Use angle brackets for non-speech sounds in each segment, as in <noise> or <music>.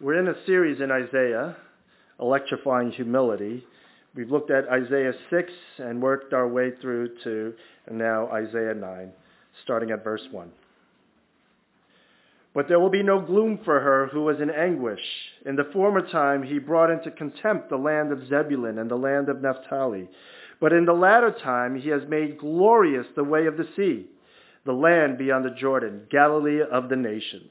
We're in a series in Isaiah, Electrifying Humility. We've looked at Isaiah 6 and worked our way through to now Isaiah 9, starting at verse 1. But there will be no gloom for her who was in anguish. In the former time he brought into contempt the land of Zebulun and the land of Naphtali. But in the latter time he has made glorious the way of the sea, the land beyond the Jordan, Galilee of the nations.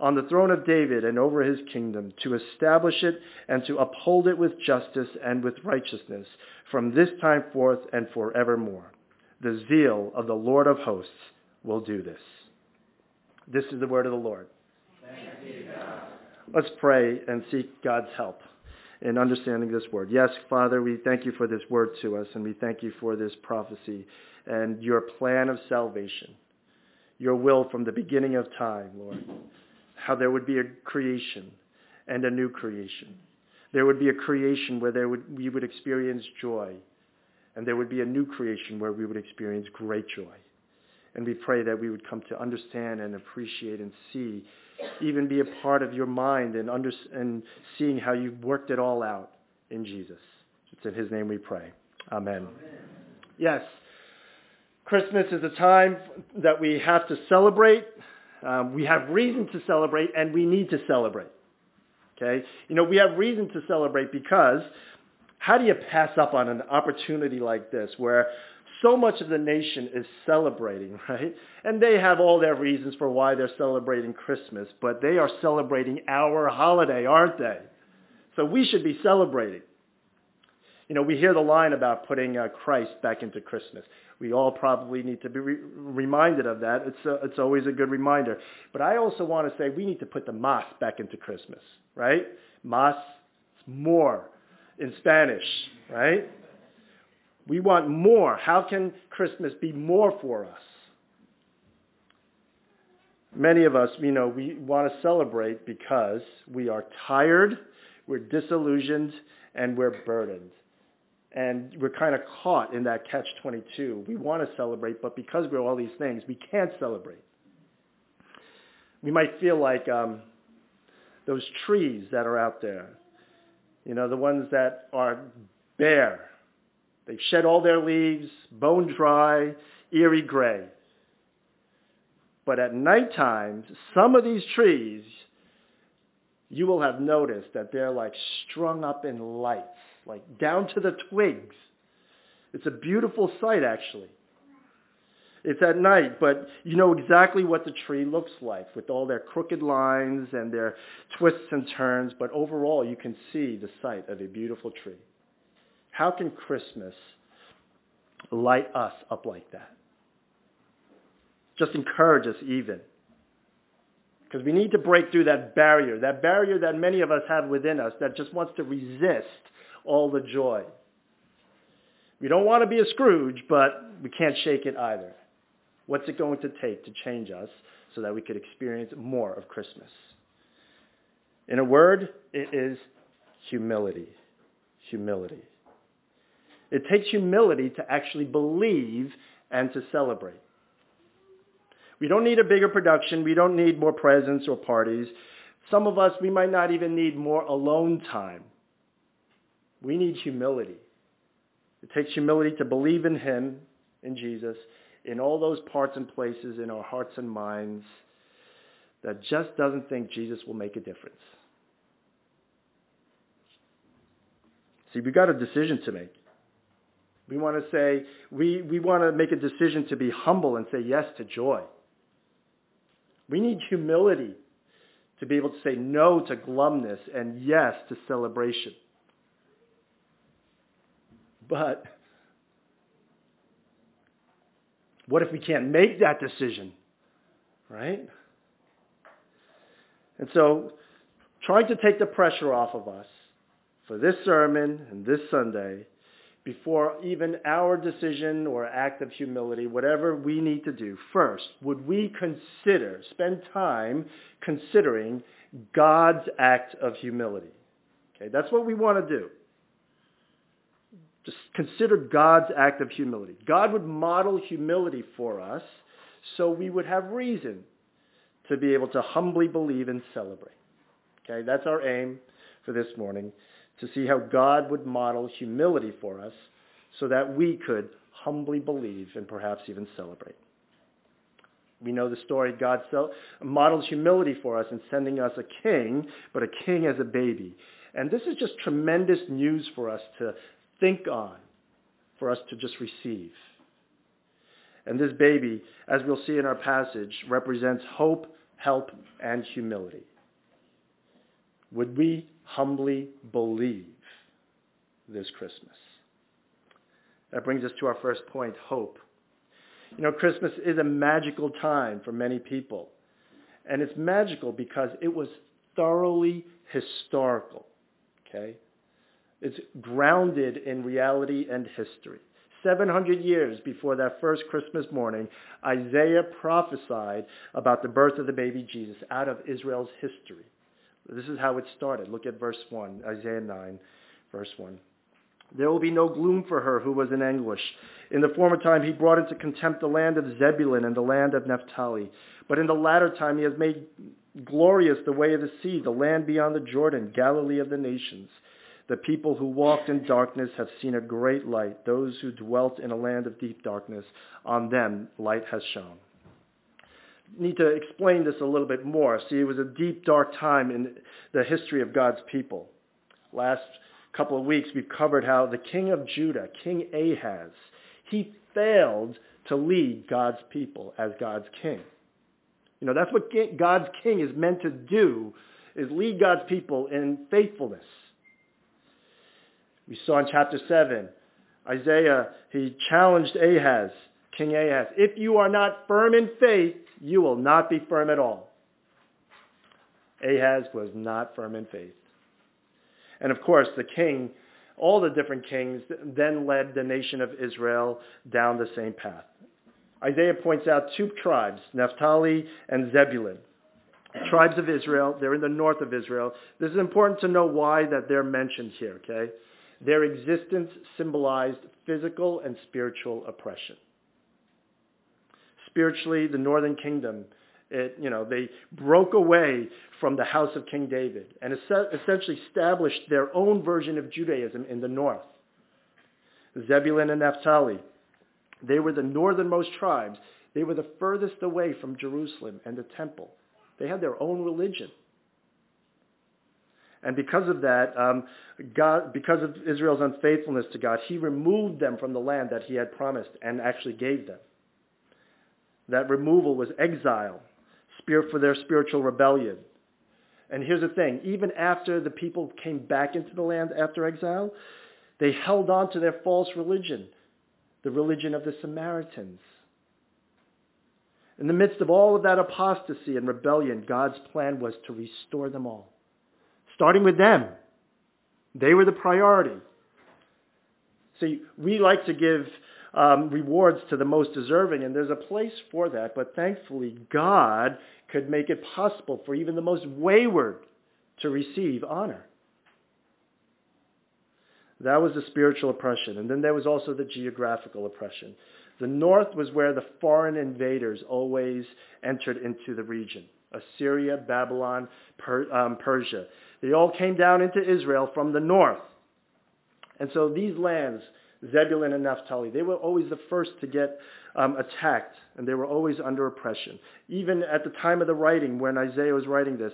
on the throne of David and over his kingdom, to establish it and to uphold it with justice and with righteousness from this time forth and forevermore. The zeal of the Lord of hosts will do this. This is the word of the Lord. Let's pray and seek God's help in understanding this word. Yes, Father, we thank you for this word to us, and we thank you for this prophecy and your plan of salvation, your will from the beginning of time, Lord how there would be a creation and a new creation. There would be a creation where there would, we would experience joy, and there would be a new creation where we would experience great joy. And we pray that we would come to understand and appreciate and see, even be a part of your mind and, under, and seeing how you've worked it all out in Jesus. It's in his name we pray. Amen. Amen. Yes, Christmas is a time that we have to celebrate um, we have reason to celebrate and we need to celebrate. Okay? You know, we have reason to celebrate because how do you pass up on an opportunity like this where so much of the nation is celebrating, <laughs> right? And they have all their reasons for why they're celebrating Christmas, but they are celebrating our holiday, aren't they? So we should be celebrating. You know, we hear the line about putting uh, Christ back into Christmas. We all probably need to be re- reminded of that. It's, a, it's always a good reminder. But I also want to say we need to put the más back into Christmas, right? Más, more in Spanish, right? We want more. How can Christmas be more for us? Many of us, you know, we want to celebrate because we are tired, we're disillusioned, and we're burdened and we're kind of caught in that catch-22. We want to celebrate, but because we're all these things, we can't celebrate. We might feel like um, those trees that are out there, you know, the ones that are bare. They've shed all their leaves, bone dry, eerie gray. But at night times, some of these trees, you will have noticed that they're like strung up in lights like down to the twigs. It's a beautiful sight, actually. It's at night, but you know exactly what the tree looks like with all their crooked lines and their twists and turns, but overall you can see the sight of a beautiful tree. How can Christmas light us up like that? Just encourage us even. Because we need to break through that barrier, that barrier that many of us have within us that just wants to resist all the joy. We don't want to be a Scrooge, but we can't shake it either. What's it going to take to change us so that we could experience more of Christmas? In a word, it is humility. Humility. It takes humility to actually believe and to celebrate. We don't need a bigger production. We don't need more presents or parties. Some of us, we might not even need more alone time. We need humility. It takes humility to believe in him, in Jesus, in all those parts and places in our hearts and minds that just doesn't think Jesus will make a difference. See, we've got a decision to make. We want to say, we, we want to make a decision to be humble and say yes to joy. We need humility to be able to say no to glumness and yes to celebration. But what if we can't make that decision? Right? And so, trying to take the pressure off of us for this sermon and this Sunday before even our decision or act of humility, whatever we need to do, first, would we consider, spend time considering God's act of humility? Okay, that's what we want to do. Consider God's act of humility. God would model humility for us so we would have reason to be able to humbly believe and celebrate. Okay, that's our aim for this morning to see how God would model humility for us so that we could humbly believe and perhaps even celebrate. We know the story. God models humility for us in sending us a king, but a king as a baby. And this is just tremendous news for us to think on, for us to just receive. And this baby, as we'll see in our passage, represents hope, help, and humility. Would we humbly believe this Christmas? That brings us to our first point, hope. You know, Christmas is a magical time for many people. And it's magical because it was thoroughly historical. Okay? It's grounded in reality and history. 700 years before that first Christmas morning, Isaiah prophesied about the birth of the baby Jesus out of Israel's history. This is how it started. Look at verse 1, Isaiah 9, verse 1. There will be no gloom for her who was in anguish. In the former time he brought into contempt the land of Zebulun and the land of Naphtali. But in the latter time he has made glorious the way of the sea, the land beyond the Jordan, Galilee of the nations. The people who walked in darkness have seen a great light. Those who dwelt in a land of deep darkness, on them light has shone need to explain this a little bit more. See, it was a deep, dark time in the history of God's people. Last couple of weeks, we've covered how the king of Judah, King Ahaz, he failed to lead God's people as God's king. You know, that's what God's king is meant to do, is lead God's people in faithfulness. We saw in chapter 7, Isaiah, he challenged Ahaz, King Ahaz, if you are not firm in faith, you will not be firm at all. Ahaz was not firm in faith. And of course, the king, all the different kings, then led the nation of Israel down the same path. Isaiah points out two tribes, Naphtali and Zebulun. Tribes of Israel, they're in the north of Israel. This is important to know why that they're mentioned here, okay? Their existence symbolized physical and spiritual oppression spiritually the northern kingdom. It, you know, they broke away from the house of King David and essentially established their own version of Judaism in the north. Zebulun and Naphtali, they were the northernmost tribes. They were the furthest away from Jerusalem and the temple. They had their own religion. And because of that, um, God, because of Israel's unfaithfulness to God, he removed them from the land that he had promised and actually gave them. That removal was exile for their spiritual rebellion. And here's the thing, even after the people came back into the land after exile, they held on to their false religion, the religion of the Samaritans. In the midst of all of that apostasy and rebellion, God's plan was to restore them all. Starting with them. They were the priority. See, we like to give um, rewards to the most deserving, and there's a place for that. But thankfully, God could make it possible for even the most wayward to receive honor. That was the spiritual oppression. And then there was also the geographical oppression. The north was where the foreign invaders always entered into the region. Assyria, Babylon, per, um, Persia. They all came down into Israel from the north. And so these lands Zebulun and Naphtali. They were always the first to get um, attacked, and they were always under oppression. Even at the time of the writing, when Isaiah was writing this,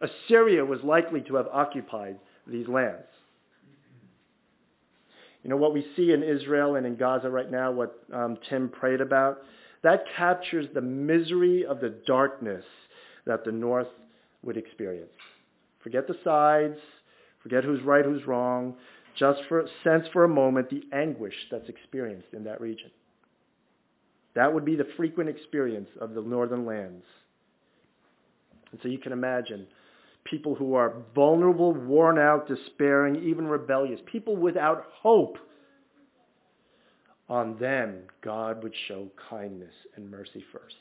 Assyria was likely to have occupied these lands. You know what we see in Israel and in Gaza right now, what um, Tim prayed about? That captures the misery of the darkness that the North would experience. Forget the sides, forget who's right, who's wrong. Just for sense for a moment the anguish that's experienced in that region. That would be the frequent experience of the northern lands. And so you can imagine people who are vulnerable, worn out, despairing, even rebellious, people without hope. On them, God would show kindness and mercy first.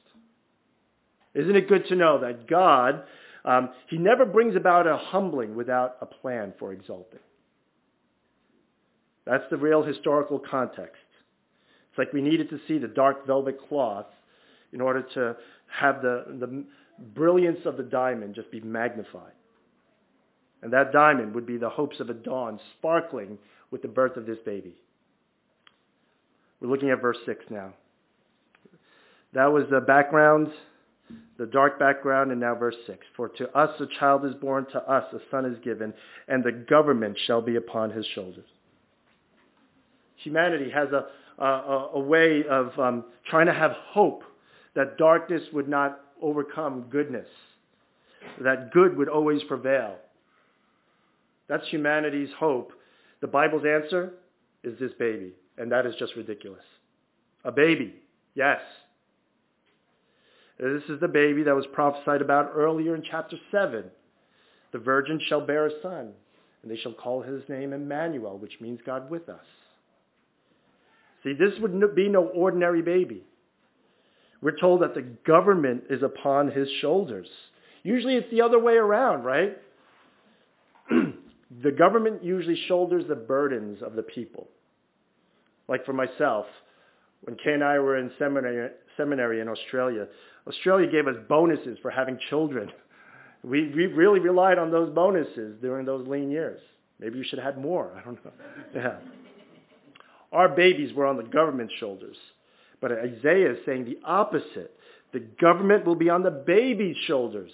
Isn't it good to know that God, um, he never brings about a humbling without a plan for exalting. That's the real historical context. It's like we needed to see the dark velvet cloth in order to have the, the brilliance of the diamond just be magnified. And that diamond would be the hopes of a dawn sparkling with the birth of this baby. We're looking at verse 6 now. That was the background, the dark background, and now verse 6. For to us a child is born, to us a son is given, and the government shall be upon his shoulders. Humanity has a, a, a way of um, trying to have hope that darkness would not overcome goodness, that good would always prevail. That's humanity's hope. The Bible's answer is this baby, and that is just ridiculous. A baby, yes. This is the baby that was prophesied about earlier in chapter 7. The virgin shall bear a son, and they shall call his name Emmanuel, which means God with us. See, this would be no ordinary baby. We're told that the government is upon his shoulders. Usually it's the other way around, right? <clears throat> the government usually shoulders the burdens of the people. Like for myself, when Kay and I were in seminary, seminary in Australia, Australia gave us bonuses for having children. <laughs> We, we really relied on those bonuses during those lean years. Maybe you should have had more. I don't know. <laughs> Yeah. Our babies were on the government's shoulders. But Isaiah is saying the opposite. The government will be on the baby's shoulders.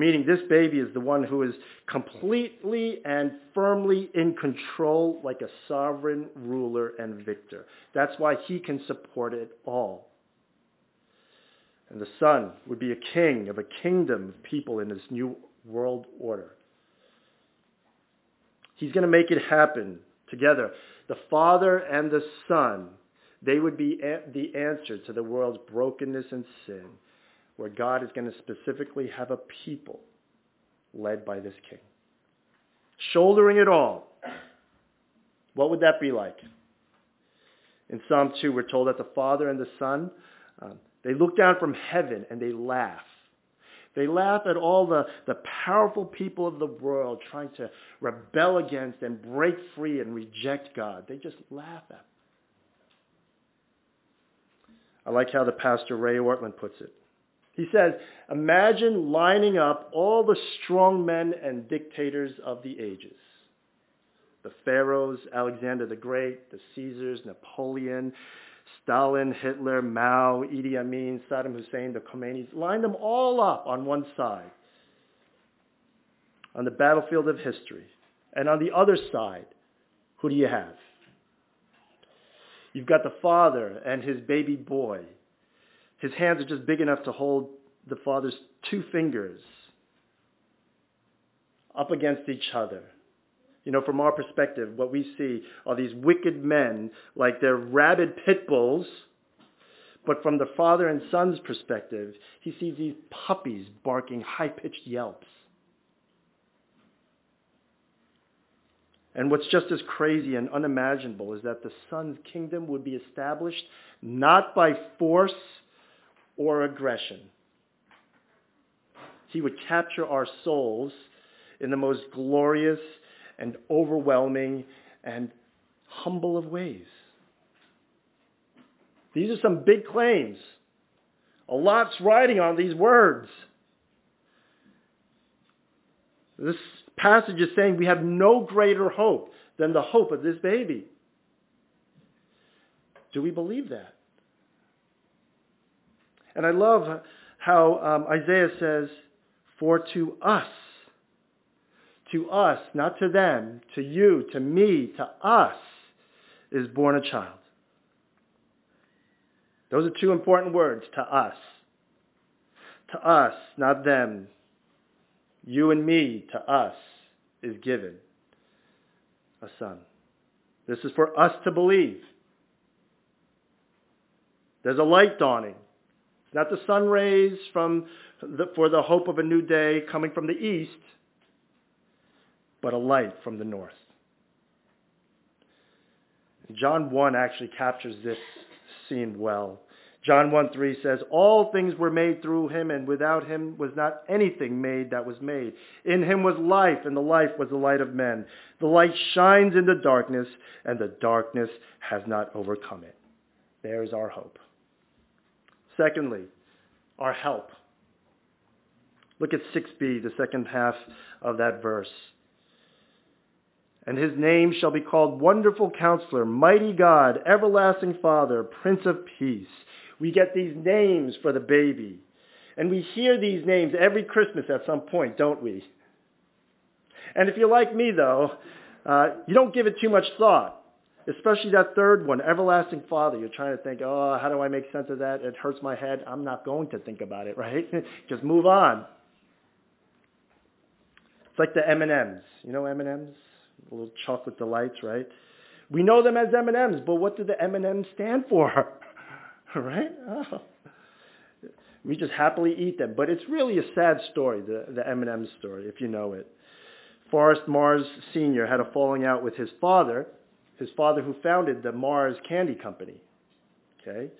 Meaning this baby is the one who is completely and firmly in control like a sovereign ruler and victor. That's why he can support it all. And the son would be a king of a kingdom of people in this new world order. He's going to make it happen together. The Father and the Son, they would be the answer to the world's brokenness and sin where God is going to specifically have a people led by this king. Shouldering it all. What would that be like? In Psalm 2, we're told that the Father and the Son, um, they look down from heaven and they laugh. They laugh at all the, the powerful people of the world trying to rebel against and break free and reject God. They just laugh at them. I like how the pastor Ray Ortlund puts it. He says, imagine lining up all the strong men and dictators of the ages. The pharaohs, Alexander the Great, the Caesars, Napoleon, Stalin, Hitler, Mao, Idi Amin, Saddam Hussein, the Khomeinis. Line them all up on one side on the battlefield of history. And on the other side, who do you have? You've got the father and his baby boy his hands are just big enough to hold the Father's two fingers up against each other. You know, from our perspective, what we see are these wicked men like they're rabid pit bulls. But from the father and son's perspective, he sees these puppies barking high-pitched yelps. And what's just as crazy and unimaginable is that the son's kingdom would be established not by force or aggression. He would capture our souls in the most glorious and overwhelming and humble of ways. These are some big claims. A lot's riding on these words. This passage is saying we have no greater hope than the hope of this baby. Do we believe that? And I love how um, Isaiah says, for to us, To us, not to them, to you, to me, to us, is born a child. Those are two important words, to us. To us, not them. You and me, to us, is given a son. This is for us to believe. There's a light dawning. It's not the sun rays from the, for the hope of a new day coming from the east, but a light from the north. John 1 actually captures this scene well. John 1 3 says, All things were made through him, and without him was not anything made that was made. In him was life, and the life was the light of men. The light shines in the darkness, and the darkness has not overcome it. There's our hope. Secondly, our help. Look at 6b, the second half of that verse. And his name shall be called Wonderful Counselor, Mighty God, Everlasting Father, Prince of Peace. We get these names for the baby. And we hear these names every Christmas at some point, don't we? And if you're like me, though, uh, you don't give it too much thought. Especially that third one, Everlasting Father. You're trying to think, oh, how do I make sense of that? It hurts my head. I'm not going to think about it, <laughs> right? Just move on. It's like the M&Ms. You know M&Ms? Little chocolate delights, right? We know them as M&Ms, but what do the M&Ms stand for? <laughs> right? Oh. We just happily eat them. But it's really a sad story, the, the M&M story, if you know it. Forrest Mars Sr. had a falling out with his father, his father who founded the Mars Candy Company. Okay?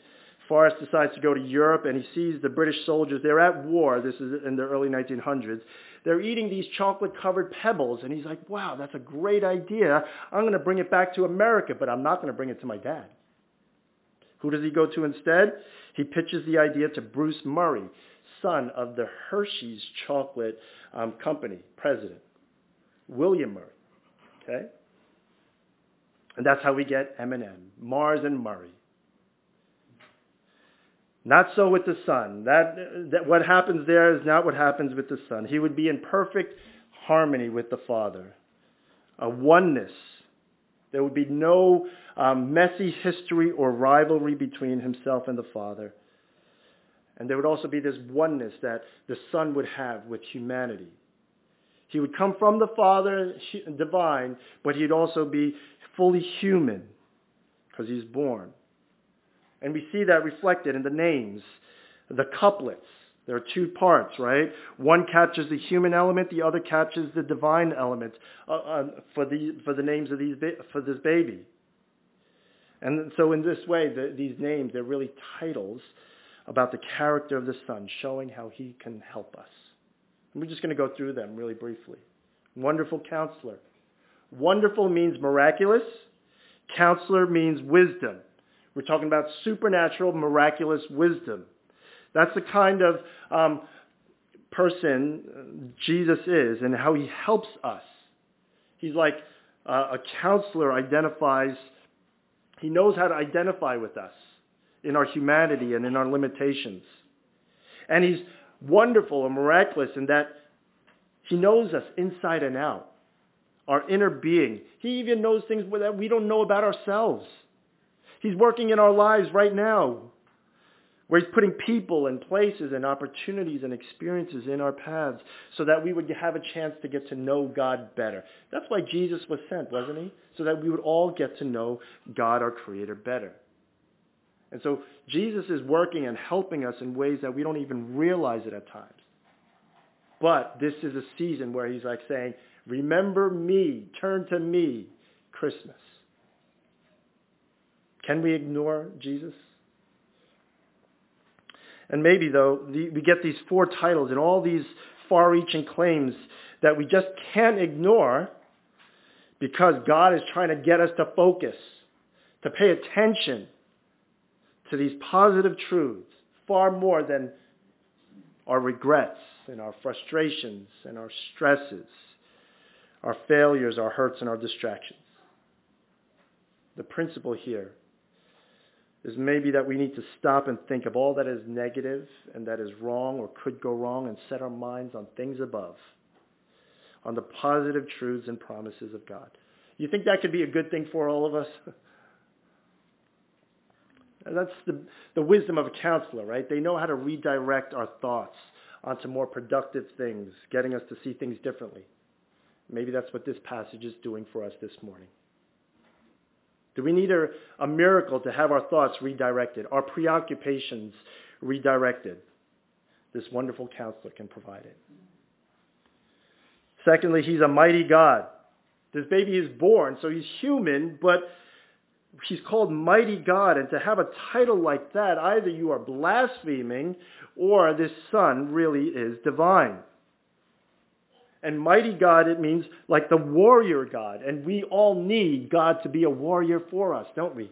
Forrest decides to go to Europe and he sees the British soldiers. They're at war. This is in the early 1900s. They're eating these chocolate-covered pebbles. And he's like, wow, that's a great idea. I'm going to bring it back to America, but I'm not going to bring it to my dad. Who does he go to instead? He pitches the idea to Bruce Murrie, son of the Hershey's Chocolate um, Company president, William Murrie. Okay? And that's how we get M&M, Mars and Murrie. Not so with the son. That, that what happens there is not what happens with the son. He would be in perfect harmony with the father, a oneness there would be no um, messy history or rivalry between himself and the Father. And there would also be this oneness that the Son would have with humanity. He would come from the Father, divine, but he'd also be fully human because he's born. And we see that reflected in the names, the couplets. There are two parts, right? One captures the human element, the other captures the divine element uh, uh, for the for the names of these for this baby. And so in this way, the, these names they're really titles about the character of the Son, showing how He can help us. We're just going to go through them really briefly. Wonderful Counselor. Wonderful means miraculous. Counselor means wisdom. We're talking about supernatural, miraculous wisdom. That's the kind of um, person Jesus is and how he helps us. He's like uh, a counselor identifies, he knows how to identify with us in our humanity and in our limitations. And he's wonderful and miraculous in that he knows us inside and out, our inner being. He even knows things that we don't know about ourselves. He's working in our lives right now where he's putting people and places and opportunities and experiences in our paths so that we would have a chance to get to know God better. That's why Jesus was sent, wasn't he? So that we would all get to know God, our Creator, better. And so Jesus is working and helping us in ways that we don't even realize it at times. But this is a season where he's like saying, remember me, turn to me, Christmas. Can we ignore Jesus? And maybe, though, the, we get these four titles and all these far-reaching claims that we just can't ignore because God is trying to get us to focus, to pay attention to these positive truths far more than our regrets and our frustrations and our stresses, our failures, our hurts, and our distractions. The principle here is maybe that we need to stop and think of all that is negative and that is wrong or could go wrong and set our minds on things above. on the positive truths and promises of God. You think that could be a good thing for all of us? <laughs> That's the, the wisdom of a counselor, right? They know how to redirect our thoughts onto more productive things, getting us to see things differently. Maybe that's what this passage is doing for us this morning. Do we need a, a miracle to have our thoughts redirected, our preoccupations redirected? This wonderful counselor can provide it. Secondly, he's a mighty God. This baby is born, so he's human, but he's called mighty God. And to have a title like that, either you are blaspheming or this son really is divine. And mighty God, it means like the warrior God. And we all need God to be a warrior for us, don't we?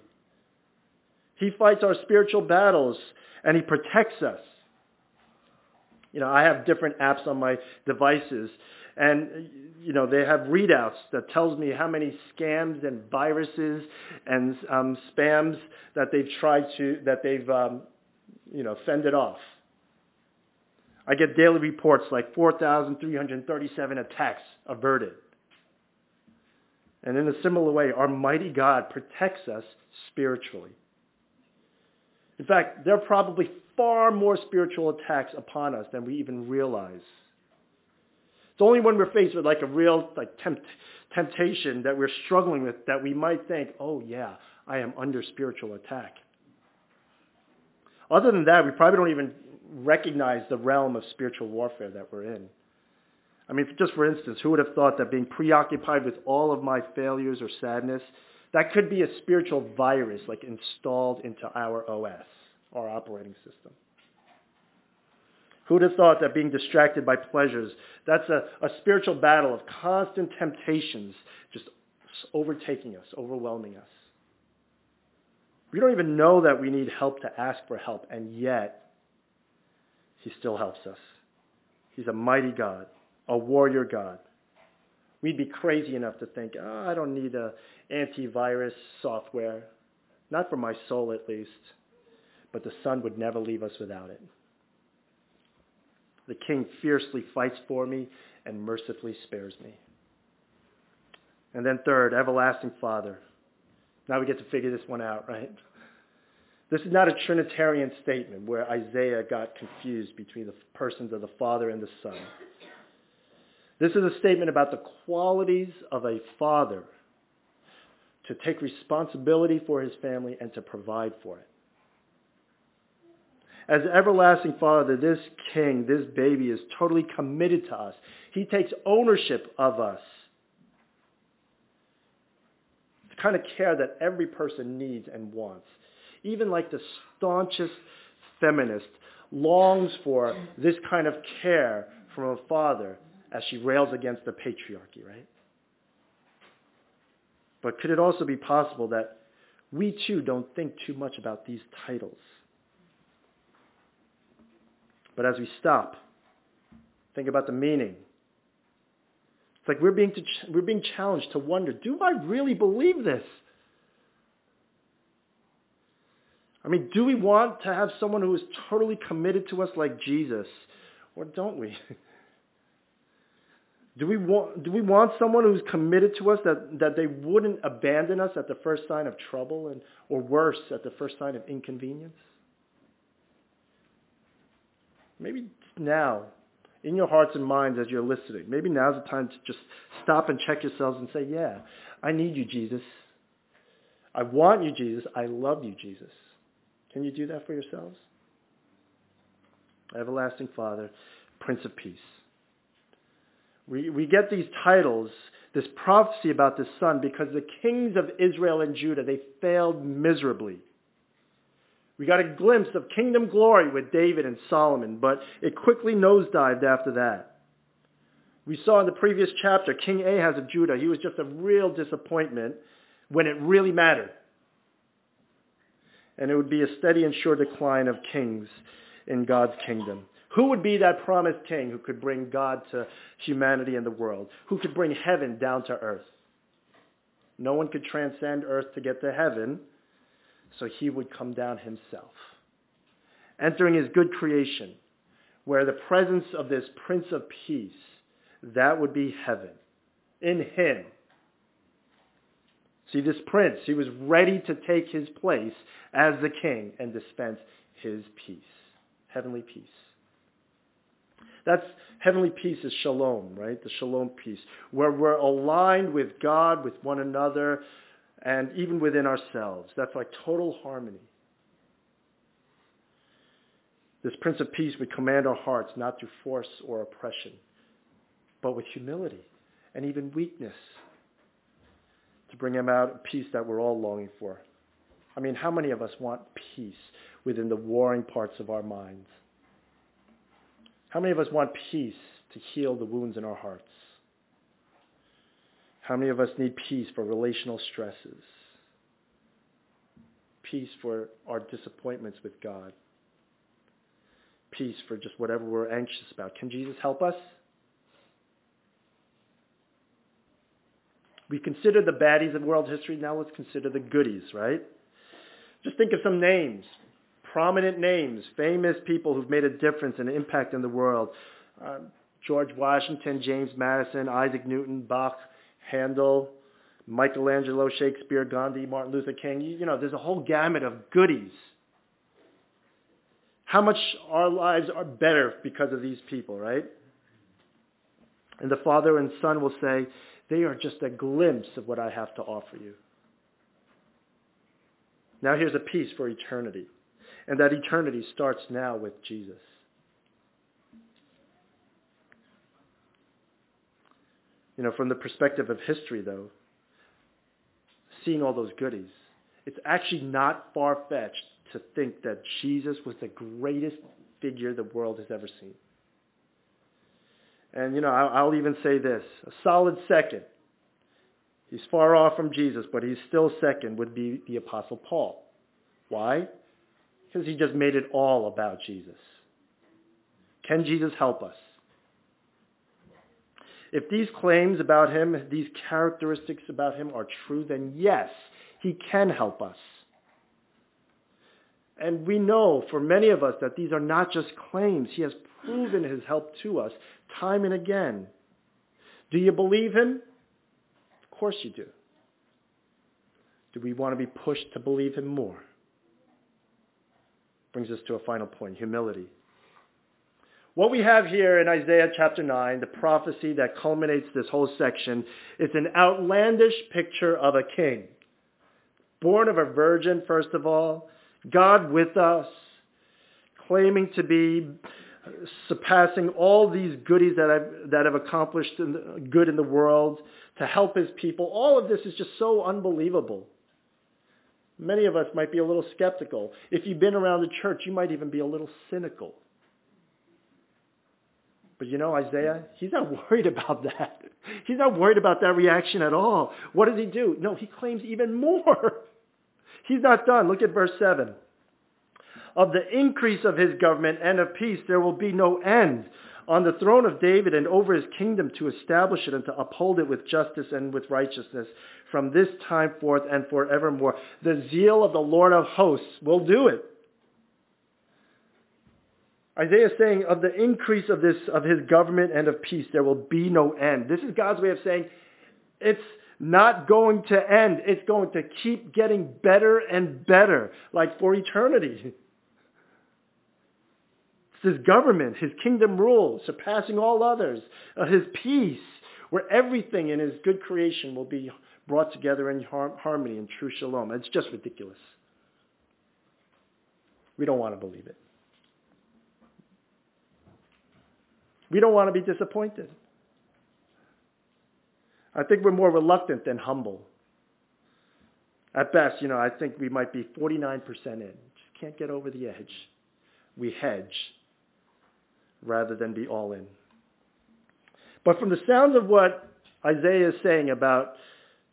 He fights our spiritual battles and he protects us. You know, I have different apps on my devices and you know they have readouts that tells me how many scams and viruses and um, spams that they've tried to that they've um, you know fended off. I get daily reports like 4,337 attacks averted. And in a similar way, our mighty God protects us spiritually. In fact, there are probably far more spiritual attacks upon us than we even realize. It's only when we're faced with like a real like tempt, temptation that we're struggling with that we might think, oh yeah, I am under spiritual attack. Other than that, we probably don't even recognize the realm of spiritual warfare that we're in. I mean, just for instance, who would have thought that being preoccupied with all of my failures or sadness, that could be a spiritual virus like installed into our OS, our operating system. Who would have thought that being distracted by pleasures, that's a, a spiritual battle of constant temptations just overtaking us, overwhelming us. We don't even know that we need help to ask for help, and yet he still helps us. He's a mighty God, a warrior God. We'd be crazy enough to think, oh, I don't need a antivirus software. Not for my soul, at least. But the Son would never leave us without it. The king fiercely fights for me and mercifully spares me. And then third, everlasting Father. Now we get to figure this one out, right? This is not a Trinitarian statement where Isaiah got confused between the persons of the Father and the Son. This is a statement about the qualities of a father to take responsibility for his family and to provide for it. As everlasting Father, this king, this baby is totally committed to us. He takes ownership of us. The kind of care that every person needs and wants. Even like the staunchest feminist longs for this kind of care from a father as she rails against the patriarchy, right? But could it also be possible that we too don't think too much about these titles? But as we stop, think about the meaning. It's like we're being, to, we're being challenged to wonder, do I really believe this? I mean, do we want to have someone who is totally committed to us like Jesus? Or don't we? <laughs> Do we want, do we want someone who's committed to us that, that they wouldn't abandon us at the first sign of trouble and, or worse, at the first sign of inconvenience? Maybe now, in your hearts and minds as you're listening, maybe now's the time to just stop and check yourselves and say, yeah, I need you, Jesus. I want you, Jesus. I love you, Jesus. Can you do that for yourselves? Everlasting Father, Prince of Peace. We, we get these titles, this prophecy about this son, because the kings of Israel and Judah, they failed miserably. We got a glimpse of kingdom glory with David and Solomon, but it quickly nosedived after that. We saw in the previous chapter, King Ahaz of Judah, he was just a real disappointment when it really mattered. And it would be a steady and sure decline of kings in God's kingdom. Who would be that promised king who could bring God to humanity and the world? Who could bring heaven down to earth? No one could transcend earth to get to heaven so he would come down himself. Entering his good creation, where the presence of this Prince of Peace that would be heaven. In him. See, this prince, he was ready to take his place as the king and dispense his peace, heavenly peace. That's heavenly peace is shalom, right? The shalom peace, where we're aligned with God, with one another, and even within ourselves. That's like total harmony. This Prince of Peace would command our hearts not through force or oppression, but with humility and even weakness to bring him out a peace that we're all longing for. I mean, how many of us want peace within the warring parts of our minds? How many of us want peace to heal the wounds in our hearts? How many of us need peace for relational stresses? Peace for our disappointments with God? Peace for just whatever we're anxious about. Can Jesus help us? We consider the baddies of world history. Now let's consider the goodies, right? Just think of some names, prominent names, famous people who've made a difference and an impact in the world. Uh, George Washington, James Madison, Isaac Newton, Bach, Handel, Michelangelo, Shakespeare, Gandhi, Martin Luther King. You, you know, there's a whole gamut of goodies. How much our lives are better because of these people, right? And the Father and Son will say, they are just a glimpse of what I have to offer you. Now here's a piece for eternity. And that eternity starts now with Jesus. You know, from the perspective of history, though, seeing all those goodies, it's actually not far-fetched to think that Jesus was the greatest figure the world has ever seen. And, you know, I'll even say this, a solid second. He's far off from Jesus, but he's still second would be the Apostle Paul. Why? Because he just made it all about Jesus. Can Jesus help us? If these claims about him, these characteristics about him are true, then yes, he can help us. And we know for many of us that these are not just claims. He has proven his help to us time and again. Do you believe him? Of course you do. Do we want to be pushed to believe him more? Brings us to a final point, humility. What we have here in Isaiah chapter 9, the prophecy that culminates this whole section, is an outlandish picture of a king. Born of a virgin, first of all, God with us, claiming to be surpassing all these goodies that have, that have accomplished in the, good in the world to help his people. All of this is just so unbelievable. Many of us might be a little skeptical. If you've been around the church, you might even be a little cynical. But you know, Isaiah, he's not <laughs> worried about that. He's not worried about that reaction at all. What does he do? No, he claims even more. <laughs> He's not done. Look at verse 7 of the increase of his government and of peace there will be no end on the throne of David and over his kingdom to establish it and to uphold it with justice and with righteousness from this time forth and forevermore. The zeal of the Lord of hosts will do it. Isaiah is saying of the increase of this of his government and of peace there will be no end. This is God's way of saying it's not going to end. It's going to keep getting better and better, like for eternity. It's his government, his kingdom rule, surpassing all others, uh, his peace, where everything in his good creation will be brought together in har- harmony and true shalom. It's just ridiculous. We don't want to believe it. We don't want to be disappointed. I think we're more reluctant than humble. At best, you know, I think we might be 49% in. Just can't get over the edge. We hedge rather than be all in. But from the sounds of what Isaiah is saying about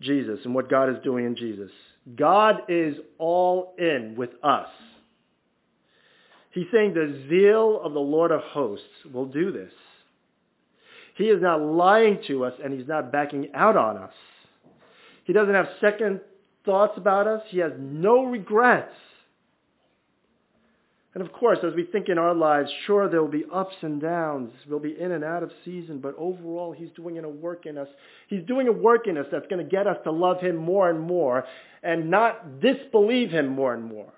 Jesus and what God is doing in Jesus, God is all in with us. He's saying the zeal of the Lord of hosts will do this. He is not lying to us and he's not backing out on us. He doesn't have second thoughts about us. He has no regrets. And of course, as we think in our lives, sure, there will be ups and downs. We'll be in and out of season, but overall, he's doing a work in us. He's doing a work in us that's going to get us to love him more and more and not disbelieve him more and more.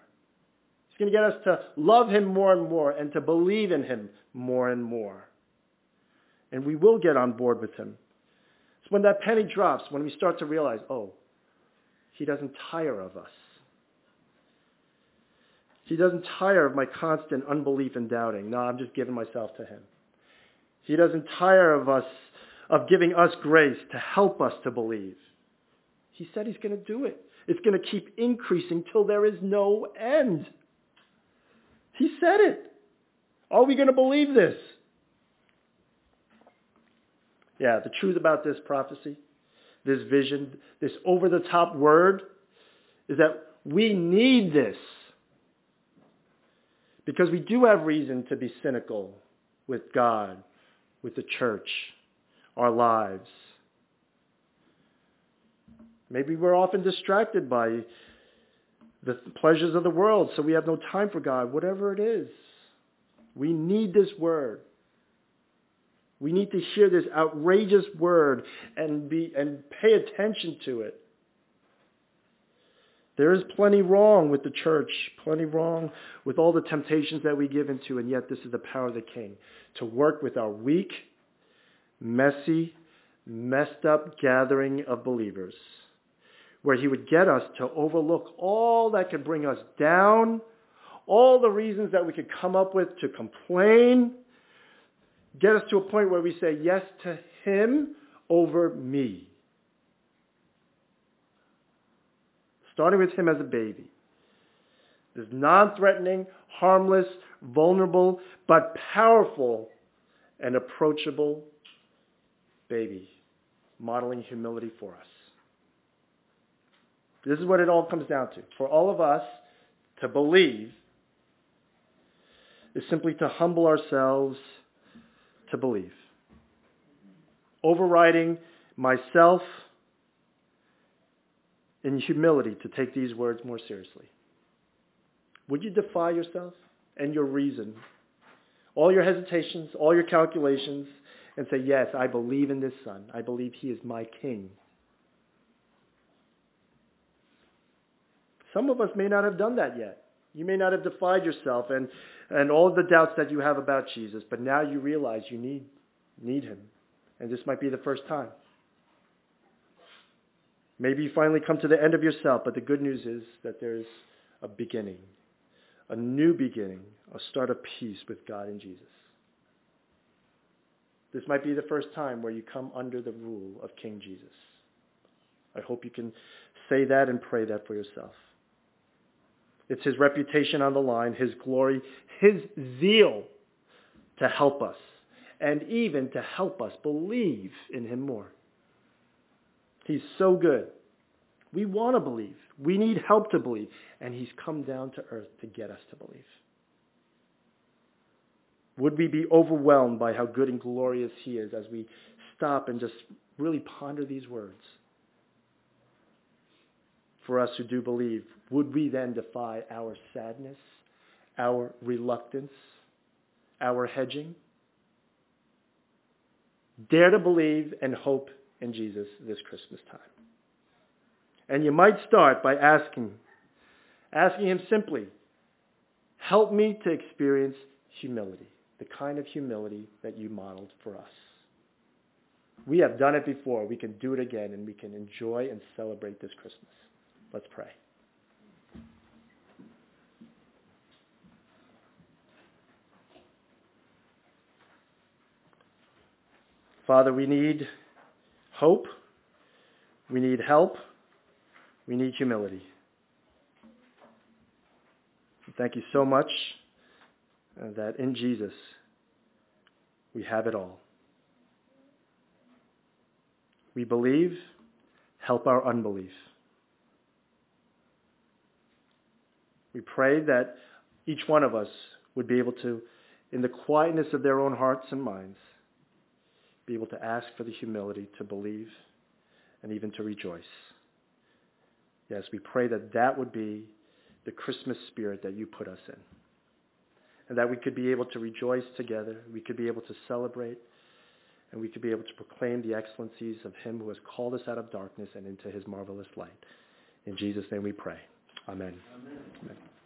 He's going to get us to love him more and more and to believe in him more and more. And we will get on board with him. It's when that penny drops, when we start to realize, oh, he doesn't tire of us. He doesn't tire of my constant unbelief and doubting. No, I'm just giving myself to him. He doesn't tire of us, of giving us grace to help us to believe. He said he's going to do it. It's going to keep increasing till there is no end. He said it. Are we going to believe this? Yeah, the truth about this prophecy, this vision, this over-the-top word, is that we need this. Because we do have reason to be cynical with God, with the church, our lives. Maybe we're often distracted by the pleasures of the world, so we have no time for God, whatever it is. We need this word. We need to hear this outrageous word and be and pay attention to it. There is plenty wrong with the church, plenty wrong with all the temptations that we give into, and yet this is the power of the King to work with our weak, messy, messed up gathering of believers, where he would get us to overlook all that could bring us down, all the reasons that we could come up with to complain, get us to a point where we say yes to him over me. starting with him as a baby. This non-threatening, harmless, vulnerable, but powerful and approachable baby, modeling humility for us. This is what it all comes down to. For all of us to believe is simply to humble ourselves to believe. Overriding myself in humility to take these words more seriously? Would you defy yourself and your reason, all your hesitations, all your calculations, and say, yes, I believe in this son. I believe he is my king. Some of us may not have done that yet. You may not have defied yourself and, and all the doubts that you have about Jesus, but now you realize you need, need him. And this might be the first time. Maybe you finally come to the end of yourself, but the good news is that there's a beginning, a new beginning, a start of peace with God and Jesus. This might be the first time where you come under the rule of King Jesus. I hope you can say that and pray that for yourself. It's his reputation on the line, his glory, his zeal to help us, and even to help us believe in him more. He's so good. We want to believe. We need help to believe. And he's come down to earth to get us to believe. Would we be overwhelmed by how good and glorious he is as we stop and just really ponder these words? For us who do believe, would we then defy our sadness, our reluctance, our hedging? Dare to believe and hope in Jesus this Christmas time. And you might start by asking, asking him simply, help me to experience humility, the kind of humility that you modeled for us. We have done it before. We can do it again, and we can enjoy and celebrate this Christmas. Let's pray. Father, we need hope. We need help. We need humility. Thank you so much uh, that in Jesus we have it all. We believe, help our unbelief. We pray that each one of us would be able to, in the quietness of their own hearts and minds, be able to ask for the humility to believe and even to rejoice. Yes, we pray that that would be the Christmas spirit that you put us in. and that we could be able to rejoice together, we could be able to celebrate, and we could be able to proclaim the excellencies of him who has called us out of darkness and into his marvelous light. In Jesus' name we pray. Amen. Amen. Amen.